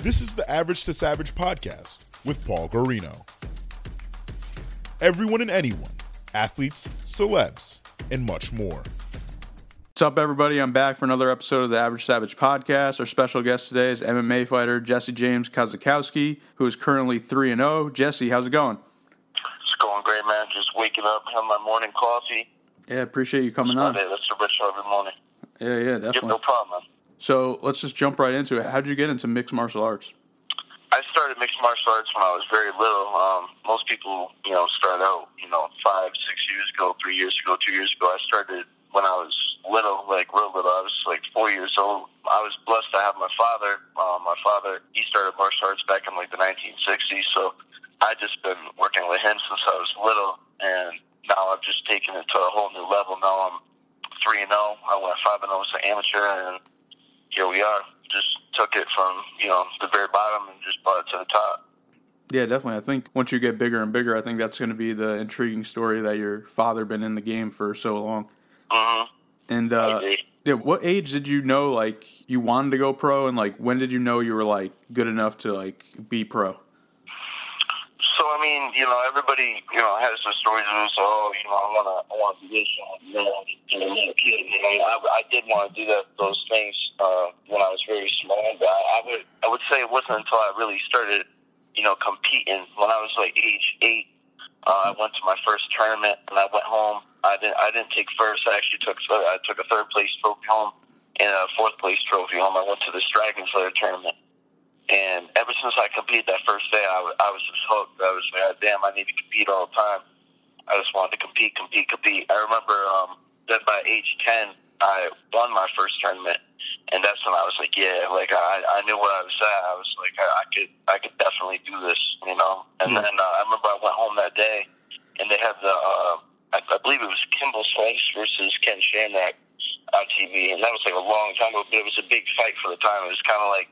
This is the Average to Savage podcast with Paul Garino. Everyone and anyone, athletes, celebs, and much more. What's up, everybody? I'm back for another episode of the Average Savage podcast. Our special guest today is MMA fighter Jesse James Kazakowski, who is currently 3 and 0. Jesse, how's it going? It's going great, man. Just waking up, having my morning coffee. Yeah, appreciate you coming on. That's the ritual every morning. Yeah, yeah, definitely. Yep, no problem, man. So let's just jump right into it. How did you get into mixed martial arts? I started mixed martial arts when I was very little. Um, most people, you know, start out, you know, five, six years ago, three years ago, two years ago. I started when I was little, like real little. I was like four years old. I was blessed to have my father. Um, my father, he started martial arts back in like the 1960s. So I've just been working with him since I was little, and now I've just taken it to a whole new level. Now I'm three and zero. I went five and zero as an amateur, and here we are. Just took it from you know the very bottom and just brought it to the top. Yeah, definitely. I think once you get bigger and bigger, I think that's going to be the intriguing story that your father been in the game for so long. Mm-hmm. And uh, yeah, what age did you know like you wanted to go pro, and like when did you know you were like good enough to like be pro? So I mean, you know, everybody, you know, has their stories of this. Oh, you know, I want to, I want to do this. You know, you know, kid, you know, I, I did want to do that, those things uh, when I was very small. But I, I would, I would say it wasn't until I really started, you know, competing when I was like age eight. Uh, I went to my first tournament and I went home. I didn't, I didn't take first. I actually took, I took a third place trophy home and a fourth place trophy home. I went to this Dragon Slayer tournament. Since I competed that first day, I, was- I was just hooked. I was like, damn, I need to compete all the time. I just wanted to compete, compete, compete. I remember um, then by age 10, I won my first tournament. And that's when I was like, yeah, like I, I knew where I was at. I was like, I, I could, I could definitely do this, you know. And then uh, I remember I went home that day, and they had the, uh, I, I believe it was Kimbo Slice versus Ken Shamrock on TV, and that was like a long time ago. But it was a big fight for the time. It was kind of like,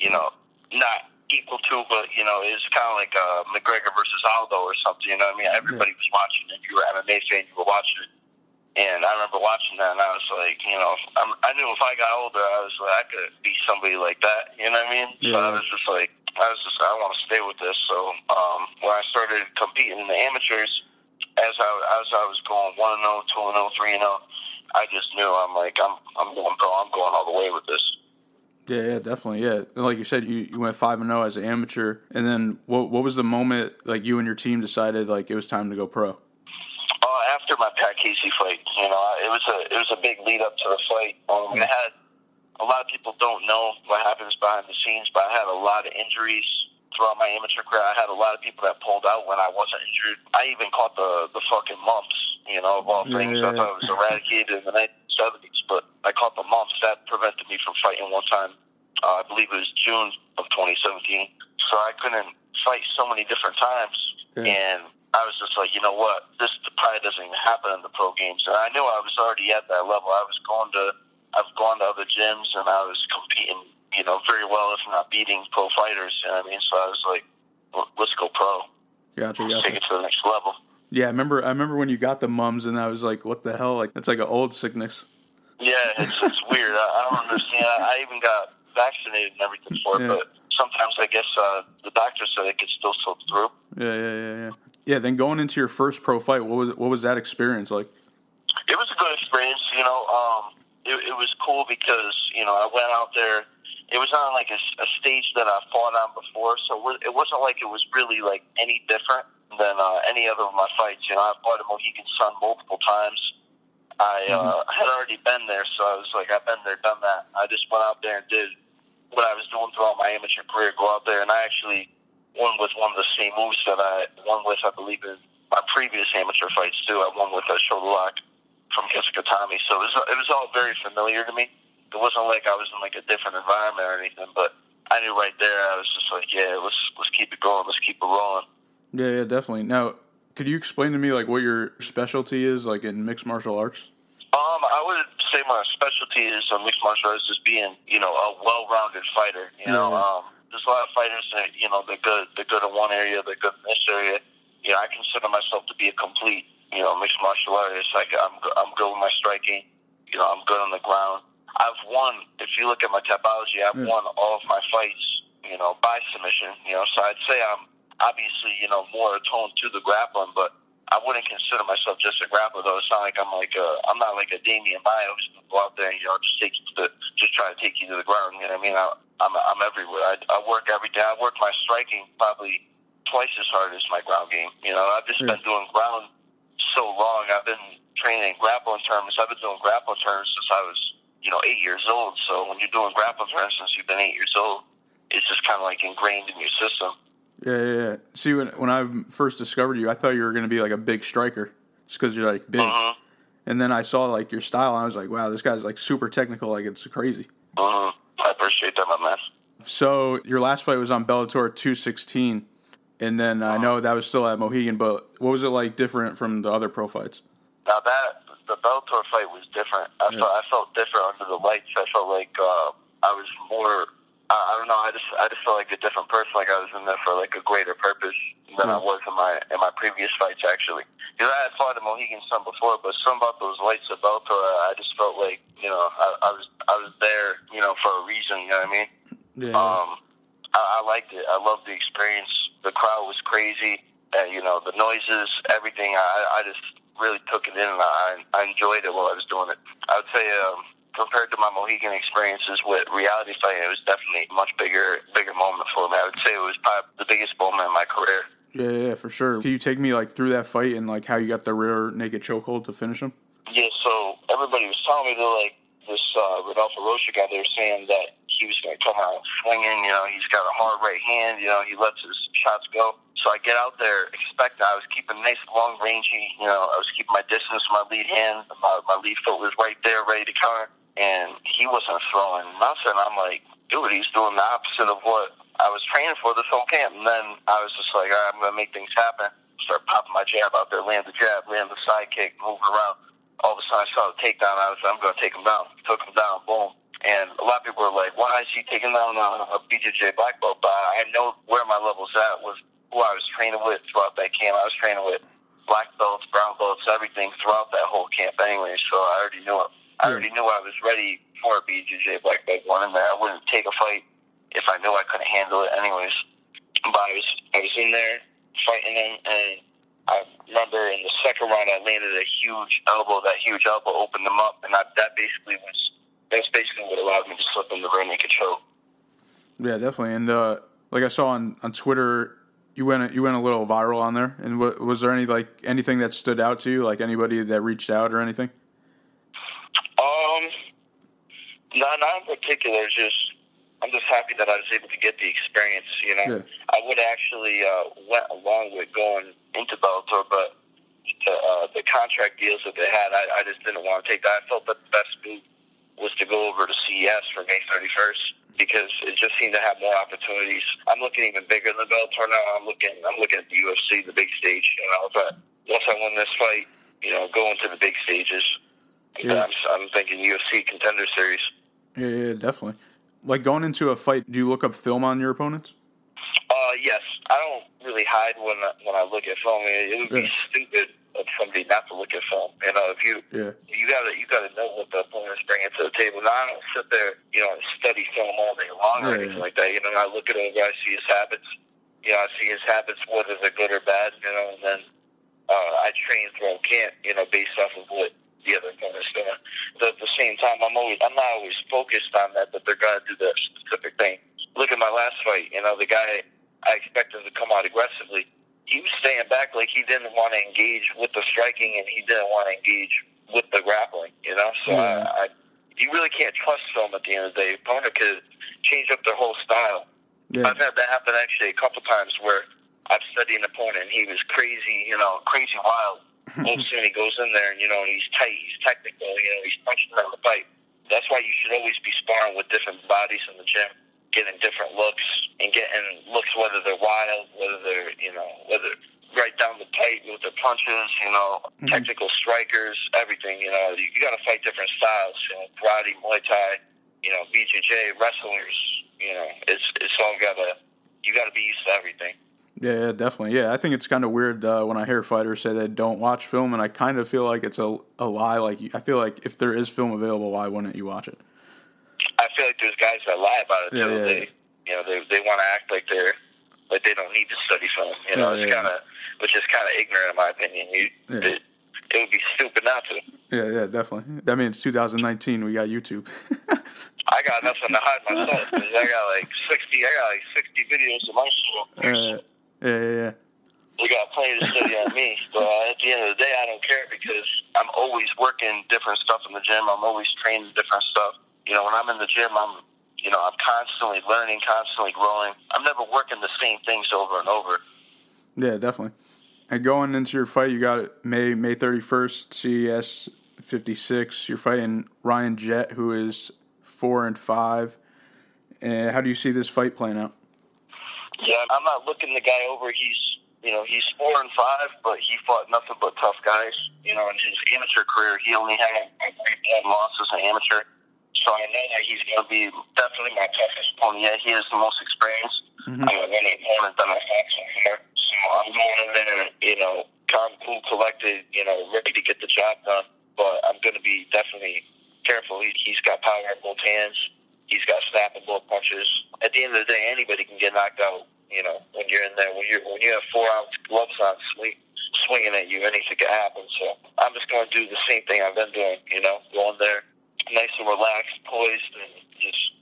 you know, not equal to, but you know, it was kind of like uh, McGregor versus Aldo or something. You know what I mean? Everybody was watching it. If you were an MMA fan, you were watching it. And I remember watching that, and I was like, you know, I'm, I knew if I got older, I was like, I could be somebody like that. You know what I mean? So Yeah. I was just like, I was just, I want to stay with this. So um, when I started competing in the amateurs, as I as I was going one and zero, two and zero, three and zero, I just knew I'm like, I'm I'm going pro. I'm going all the way with this. Yeah, yeah, definitely. Yeah, and like you said, you, you went five and zero as an amateur, and then what what was the moment like you and your team decided like it was time to go pro? Uh, after my Pat Casey fight, you know, it was a it was a big lead up to the fight. Um, I had a lot of people don't know what happens behind the scenes, but I had a lot of injuries throughout my amateur career. I had a lot of people that pulled out when I wasn't injured. I even caught the the fucking mumps, you know, of all Yeah, things. yeah, I thought it was eradicated in the 1970s, but I caught the mumps. That prevented me from fighting one time. Uh, I believe it was June of 2017. So I couldn't fight so many different times, Yeah. and I was just like, you know what, this probably doesn't even happen in the pro games. And I knew I was already at that level. I was going to, I've gone to other gyms, and I was competing, you know, very well, if not beating pro fighters. You know what I mean? So I was like, well, let's go pro. Gotcha, Let's take it to the next level. Yeah, I remember. I remember when you got the mumps, and I was like, "What the hell? Like it's like an old sickness." Yeah, it's it's weird. I, I don't understand. I, I even got vaccinated and everything for it, Yeah. but sometimes I guess uh, the doctor said it could still slip through. Yeah, yeah, yeah, yeah. Yeah. Then going into your first pro fight, what was what was that experience like? It was a good experience, you know. Um, it, it was cool because you know I went out there. It was on like a, a stage that I fought on before, so it wasn't like it was really like any different than uh, any other of my fights. You know, I fought a Mohegan Sun multiple times. I uh, had already been there, so I was like, I've been there, done that. I just went out there and did what I was doing throughout my amateur career. Go out there, and I actually won with one of the same moves that I won with, I believe, in my previous amateur fights too. I won with a shoulder lock from kesa gatame, so it was it was all very familiar to me. It wasn't like I was in like a different environment or anything, but I I knew right there. I was just like, yeah, let's let's keep it going. Let's keep it rolling. Yeah, yeah, definitely. Now, could you explain to me like what your specialty is, like in mixed martial arts? Um, I would say my specialty is uh, mixed martial arts, just being you know a well-rounded fighter. You know, Yeah. um, there's a lot of fighters that you know they're good. They're good in one area. They're good in this area. You know, I consider myself to be a complete you know mixed martial artist. Like I'm I'm good with my striking. You know, I'm good on the ground. I've won. If you look at my topology, I've Yeah. won all of my fights. You know, by submission. You know, so I'd say I'm obviously you know more attuned to the grappling, but I wouldn't consider myself just a grappler though. It's not like I'm like a, I'm not like a Damian Maia who's gonna go out there and you know just take you to the, just try to take you to the ground. You know what I mean? I, I'm I'm everywhere. I, I work every day. I work my striking probably twice as hard as my ground game. You know, I've just Yeah. been doing ground so long. I've been training in grappling tournaments. I've been doing grappling tournaments since I was you know eight years old. So when you're doing grappling tournaments since you've been eight years old, it's just kind of like ingrained in your system. Yeah, yeah. yeah. See, when when I first discovered you, I thought you were going to be like a big striker, just because you're like big. Mhm. And then I saw like your style, and I was like, wow, this guy's like super technical. Like it's crazy. hmm I appreciate that, my man. So your last fight was on Bellator 216, and then I know that was still at Mohegan. But what was it like different from the other pro fights? Now that the Bellator fight was different. I Yeah. felt I felt different under the lights. I felt like uh, I was more. I, I don't know. I just I just felt like a different person. Like I was in there for like a greater purpose than I was in my in my previous fights. Actually, because I had fought the Mohegan Sun before, but some about those lights at Bellator, I just felt like you know I, I was I was there you know for a reason. You know what I mean? Yeah, Um, I, I liked it. I loved the experience. The crowd was crazy. And, you know, the noises, everything. I, I just really took it in, and I, I enjoyed it while I was doing it. I would say, um, compared to my Mohegan experiences with reality fighting, it was definitely a much bigger, bigger moment for me. I would say it was probably the biggest moment in my career. yeah, yeah, for sure. Can you take me like through that fight and like how you got the rear naked chokehold to finish him? Yeah, so everybody was telling me that like this uh, Rodolfo Rocha guy, they were saying that he was going to come out swinging. You know, he's got a hard right hand. You know, he lets his shots go. So I get out there expecting. I was keeping nice long rangey. You know, I was keeping my distance. My lead hand, my, my lead foot was right there, ready to counter, and he wasn't throwing nothing. I'm like, dude, he's doing the opposite of what I was training for this whole camp. And then I was just like, all right, I'm going to make things happen. Start popping my jab out there, land the jab, land the side kick, moving around all of a sudden I saw the takedown. I was, like, I'm going to take him down. Took him down. Boom. And a lot of people were like, "Why is he taking down a, a BJJ black belt?" But I know where my levels at was who I was training with throughout that camp. I was training with black belts, brown belts, everything throughout that whole camp anyway. So I already knew it. I already knew I was ready for a BJJ black belt one in there. I wouldn't take a fight if I knew I couldn't handle it anyways. But I was I was in there fighting him and I remember in the second round, I landed a huge elbow. That huge elbow opened them up, and I, that basically was that's basically what allowed me to slip in the rear and control. Yeah, definitely. And uh, like I saw on, on Twitter, you went you went a little viral on there. And wa- was there any like anything that stood out to you, like anybody that reached out or anything? Um, not not in particular. Just I'm just happy that I was able to get the experience. You know, Yeah. I would actually uh, went along with going into Bellator, but the, uh, the contract deals that they had, I, I just didn't want to take that. I felt that the best move was to go over to CES for May 31st because it just seemed to have more opportunities. I'm looking even bigger than Bellator now. I'm looking, I'm looking at the UFC, the big stage. You know, but once I win this fight, you know, go into the big stages. Yeah. I'm, I'm thinking UFC contender series. Yeah, yeah, definitely. Like going into a fight, do you look up film on your opponents? Uh, yes, I don't really hide when I, when I look at film. It, would be Yeah. stupid of somebody not to look at film. You know, if you Yeah, you gotta you gotta know what the opponent's bringing to the table. Now I don't sit there, you know, and study film all day long or anything yeah. like that. You know, I look at him, I see his habits. You know, I see his habits, whether they're good or bad. You know, and then uh, I train throughout camp. You know, based off of what the other opponent's doing. But at the same time, I'm always I'm not always focused on that. That they're gonna do that specific thing. Look at my last fight. You know, the guy I expected to come out aggressively. He was staying back like he didn't want to engage with the striking and he didn't want to engage with the grappling, you know? So Yeah. I, I, you really can't trust film at the end of the day. Opponent could change up their whole style. yeah, I've had that happen actually a couple times where I've studied an opponent and he was crazy, you know, crazy wild. Of he goes in there and, you know, he's tight, he's technical, you know, he's punching around the fight. That's why you should always be sparring with different bodies in the gym. getting different looks and getting looks whether they're wild, whether they're you know whether right down the pipe with their punches, you know, Mm-hmm. technical strikers, everything. You know, you, you got to fight different styles. You know, karate, Muay Thai, you know, BJJ, wrestlers. You know, it's it's all got to you got to be used to everything. Yeah, definitely. Yeah, I think it's kind of weird uh, when I hear fighters say they don't watch film, and I kind of feel like it's a, a lie. Like I feel like if there is film available, why wouldn't you watch it? I feel like there's guys that lie about it Yeah, too. yeah, they, yeah. you know, they they want to act like they're like they don't need to study film. You know, Yeah, it's kind of which is kind of ignorant in my opinion. You, Yeah. it, it would be stupid not to. Yeah, yeah, definitely. That means 2019, we got YouTube. I got nothing to hide myself. I got like sixty. I got like sixty videos of my show. uh, yeah, yeah, yeah. You got plenty to study on me. But uh, at the end of the day, I don't care because I'm always working different stuff in the gym. I'm always training different stuff. You know, when I'm in the gym, I'm, you know, I'm constantly learning, constantly growing. I'm never working the same things over and over. Yeah, definitely. And going into your fight, you got it May May 31st, CES 56. You're fighting Ryan Jett, who is four and five. And how do you see this fight playing out? Yeah, I'm not looking the guy over. He's, you know, he's four and five, but he fought nothing but tough guys. You know, in his amateur career, he only had one loss as an amateur. So I know that he's going to be definitely my toughest opponent. Yeah, he has the most experience. I'm a winning opponent that I fought so far. So I'm going in there, you know, calm, cool, collected, you know, ready to get the job done. But I'm going to be definitely careful. He, he's got power in both hands. He's got snappable punches. At the end of the day, anybody can get knocked out. You know, when you're in there, when you when you have four ounce gloves on, swing, swinging at you, anything can happen. So I'm just going to do the same thing I've been doing. You know, going there, nice and relaxed, poised, and just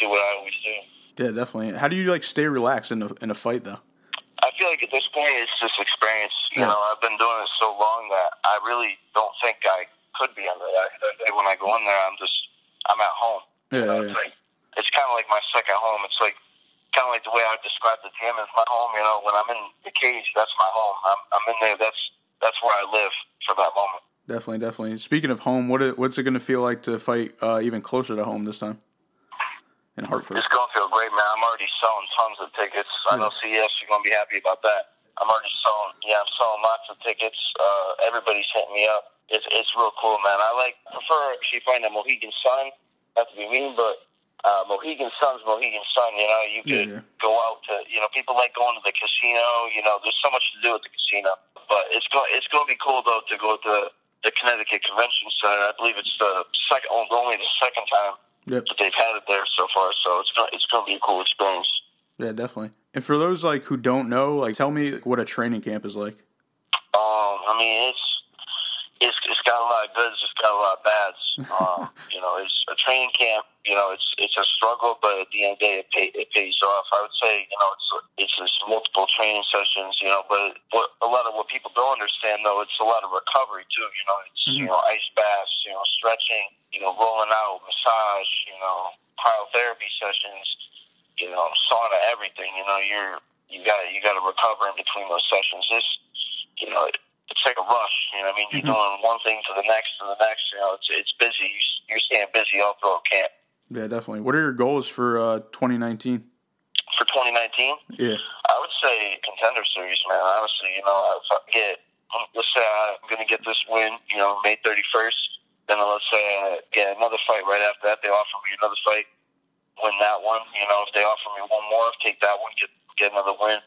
do what I always do. Yeah, definitely. How do you like stay relaxed in a in a fight though? I feel like at this point it's just experience. You Yeah. know, I've been doing it so long that I really don't think I could be under that. When I go in there, I'm just I'm at home. Yeah, You know, yeah, it's like it's kind of like my second home. It's like kind of like the way I describe the gym as my home. You know, when I'm in the cage, that's my home. I'm I'm in there. That's that's where I live for that moment. Definitely, definitely. Speaking of home, what it, what's it going to feel like to fight uh, even closer to home this time in Hartford? It's going to feel great, man. I'm already selling tons of tickets. I know CES, you're going to be happy about that. I'm already selling, yeah, I'm selling lots of tickets. Uh, everybody's hitting me up. It's it's real cool, man. I like prefer actually find a Mohegan Sun. Not to be mean, but uh, Mohegan Sun's Mohegan Sun. You know, you could Yeah, yeah. go out to, you know, people like going to the casino. You know, there's so much to do at the casino. But it's going it's going to be cool though to go to the Connecticut Convention Center. I believe it's the second, only the second time Yep. that they've had it there so far. So it's gonna, it's going to be a cool experience. Yeah, definitely. And for those like who don't know, like tell me what a training camp is like. Um, I mean, it's got a lot of goods, it's got a lot of bads. Um, you know, it's a training camp. You know, it's it's a struggle, but at the end of the day, it, pay, it pays off. I would say, you know, it's it's multiple training sessions. You know, but what a lot of what people don't understand though, it's a lot of recovery too. You know, it's you know ice baths, you know, stretching, you know, rolling out, massage, you know, cryotherapy sessions, you know, sauna, everything. You know, you're you got you got to recover in between those sessions. This, you know, it's like a rush. You know, what I mean, you're doing one thing to the next to the next. You know, it's it's busy. You're staying busy all throughout camp. Yeah, definitely. What are your goals for uh, 2019? For 2019, Yeah, I would say contender series, man. Honestly, you know, if I get, let's say I'm going to get this win, you know, May 31st, then let's say I get another fight right after that. They offer me another fight, win that one. You know, if they offer me one more, take that one, get get another win.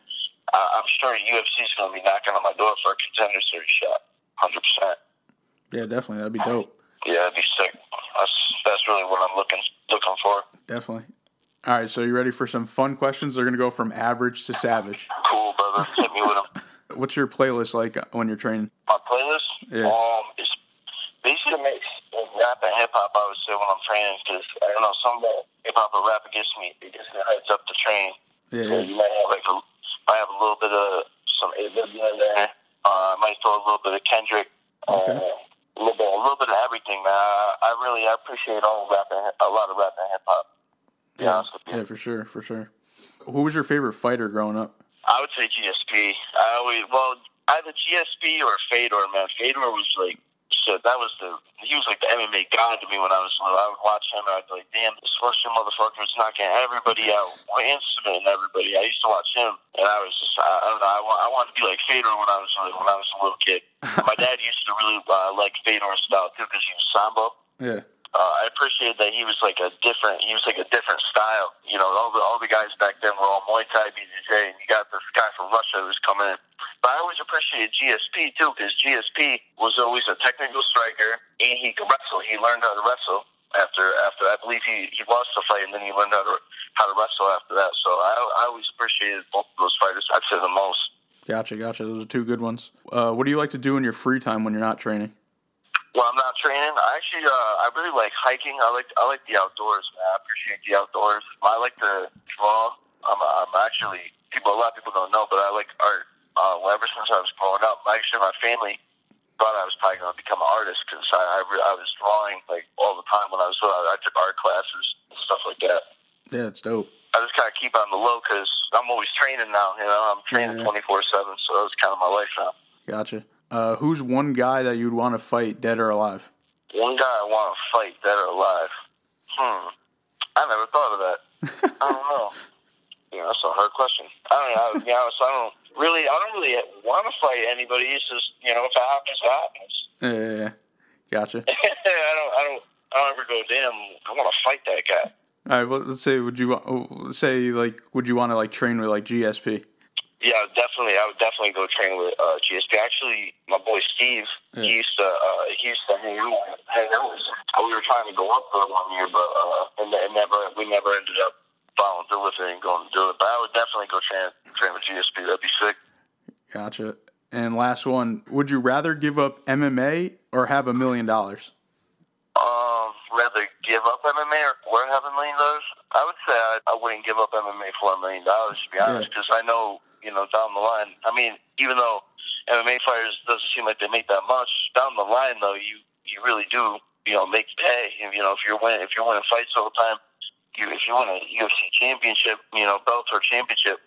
Uh, I'm sure UFC is going to be knocking on my door for a contender series shot, hundred percent. yeah, definitely. That'd be dope. Yeah, that'd be sick. That's that's really what I'm looking looking for. Definitely. All right, so you ready for some fun questions? They're gonna go from average to savage. Cool, brother. Hit me with them. What's your playlist like when you're training? my playlist Yeah. um is basically a mix of rap and hip hop. I would say when I'm training because I don't know some hip hop or rap gets me it gets me hyped up to train. Yeah, So yeah. you might have like a, might have a little bit of some A in there. Uh, I might throw a little bit of Kendrick. Okay. Uh, a little bit, a little bit of everything, man. I, I really I appreciate all rap and a lot of rap and hip hop. Yeah, honest with you. yeah, for sure, for sure. Who was your favorite fighter growing up? I would say GSP. I always well either GSP or Fedor. Man, Fedor was like uh, that was the he was like the MMA god to me when I was little. I would watch him and I'd be like, damn, this Russian motherfucker is knocking everybody out submitting everybody. I used to watch him and I was just I, I don't know I, I wanted to be like Fedor when I was when I was a little kid. My dad used to really uh, like Fedor's style too because he was sambo. Yeah. Uh, I appreciated that he was like a different. He was like a different style. You know, all the all the guys back then were all Muay Thai, BJJ, and you got this guy from Russia who was coming in. But I always appreciated GSP too, because GSP was always a technical striker, and he could wrestle. He learned how to wrestle after after I believe he he lost the fight, and then he learned how to how to wrestle after that. So I I always appreciated both of those fighters. I'd say the most. Gotcha, gotcha. Those are two good ones. Uh, what do you like to do in your free time when you're not training? Well, I'm not training. I actually, uh, I really like hiking. I like, I like the outdoors. Man. I appreciate the outdoors. I like to draw. I'm, I'm actually people. A lot of people don't know, but I like art. Uh, well, ever since I was growing up, actually, my family thought I was probably going to become an artist because I, I, re- I was drawing like all the time when I was little. I took art classes and stuff like that. Yeah, it's dope. I just kind of keep on the low because I'm always training now. You know, I'm training Yeah. 24 seven, so that's kind of my life now. Gotcha. Uh, who's one guy that you'd want to fight, dead or alive? One guy I want to fight, dead or alive. Hmm. I never thought of that. I don't know. You know, that's a hard question. I don't know. Be honest, I don't really. I don't really want to fight anybody. It's just you know, if it happens, it happens. Yeah, yeah, yeah. Gotcha. I don't. I don't. I don't ever go. Damn. I want to fight that guy. All right. Well, let's say, would you wa- oh, say like, would you want to like train with like GSP? Yeah, definitely. I would definitely go train with uh, GSP. Actually, my boy Steve, Yeah. he used to uh, he used to hang out. Hang out. with us. We were trying to go up there one year, but uh, and it never we never ended up following through with it and going to do it. But I would definitely go train train with GSP. That'd be sick. Gotcha. And last one, would you rather give up MMA or have a million dollars? Um, rather give up MMA or, or have a million dollars? I would say I, I wouldn't give up MMA for a million dollars to be honest, because I know you know down the line. I mean, even though MMA fighters doesn't seem like they make that much, down the line though, you you really do you know make pay. You know if you're winning if you're winning fights all the time, you if you win a UFC championship, you know Bellator championship,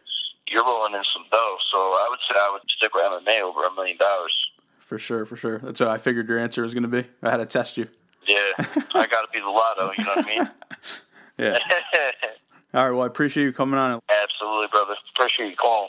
you're rolling in some dough. So I would say I would stick with MMA over a million dollars. For sure, for sure. That's what I figured your answer was going to be. I had to test you. Yeah, I got to be the lotto. You know what I mean? Yeah. All right. Well, I appreciate you coming on. Absolutely, brother. Appreciate you calling.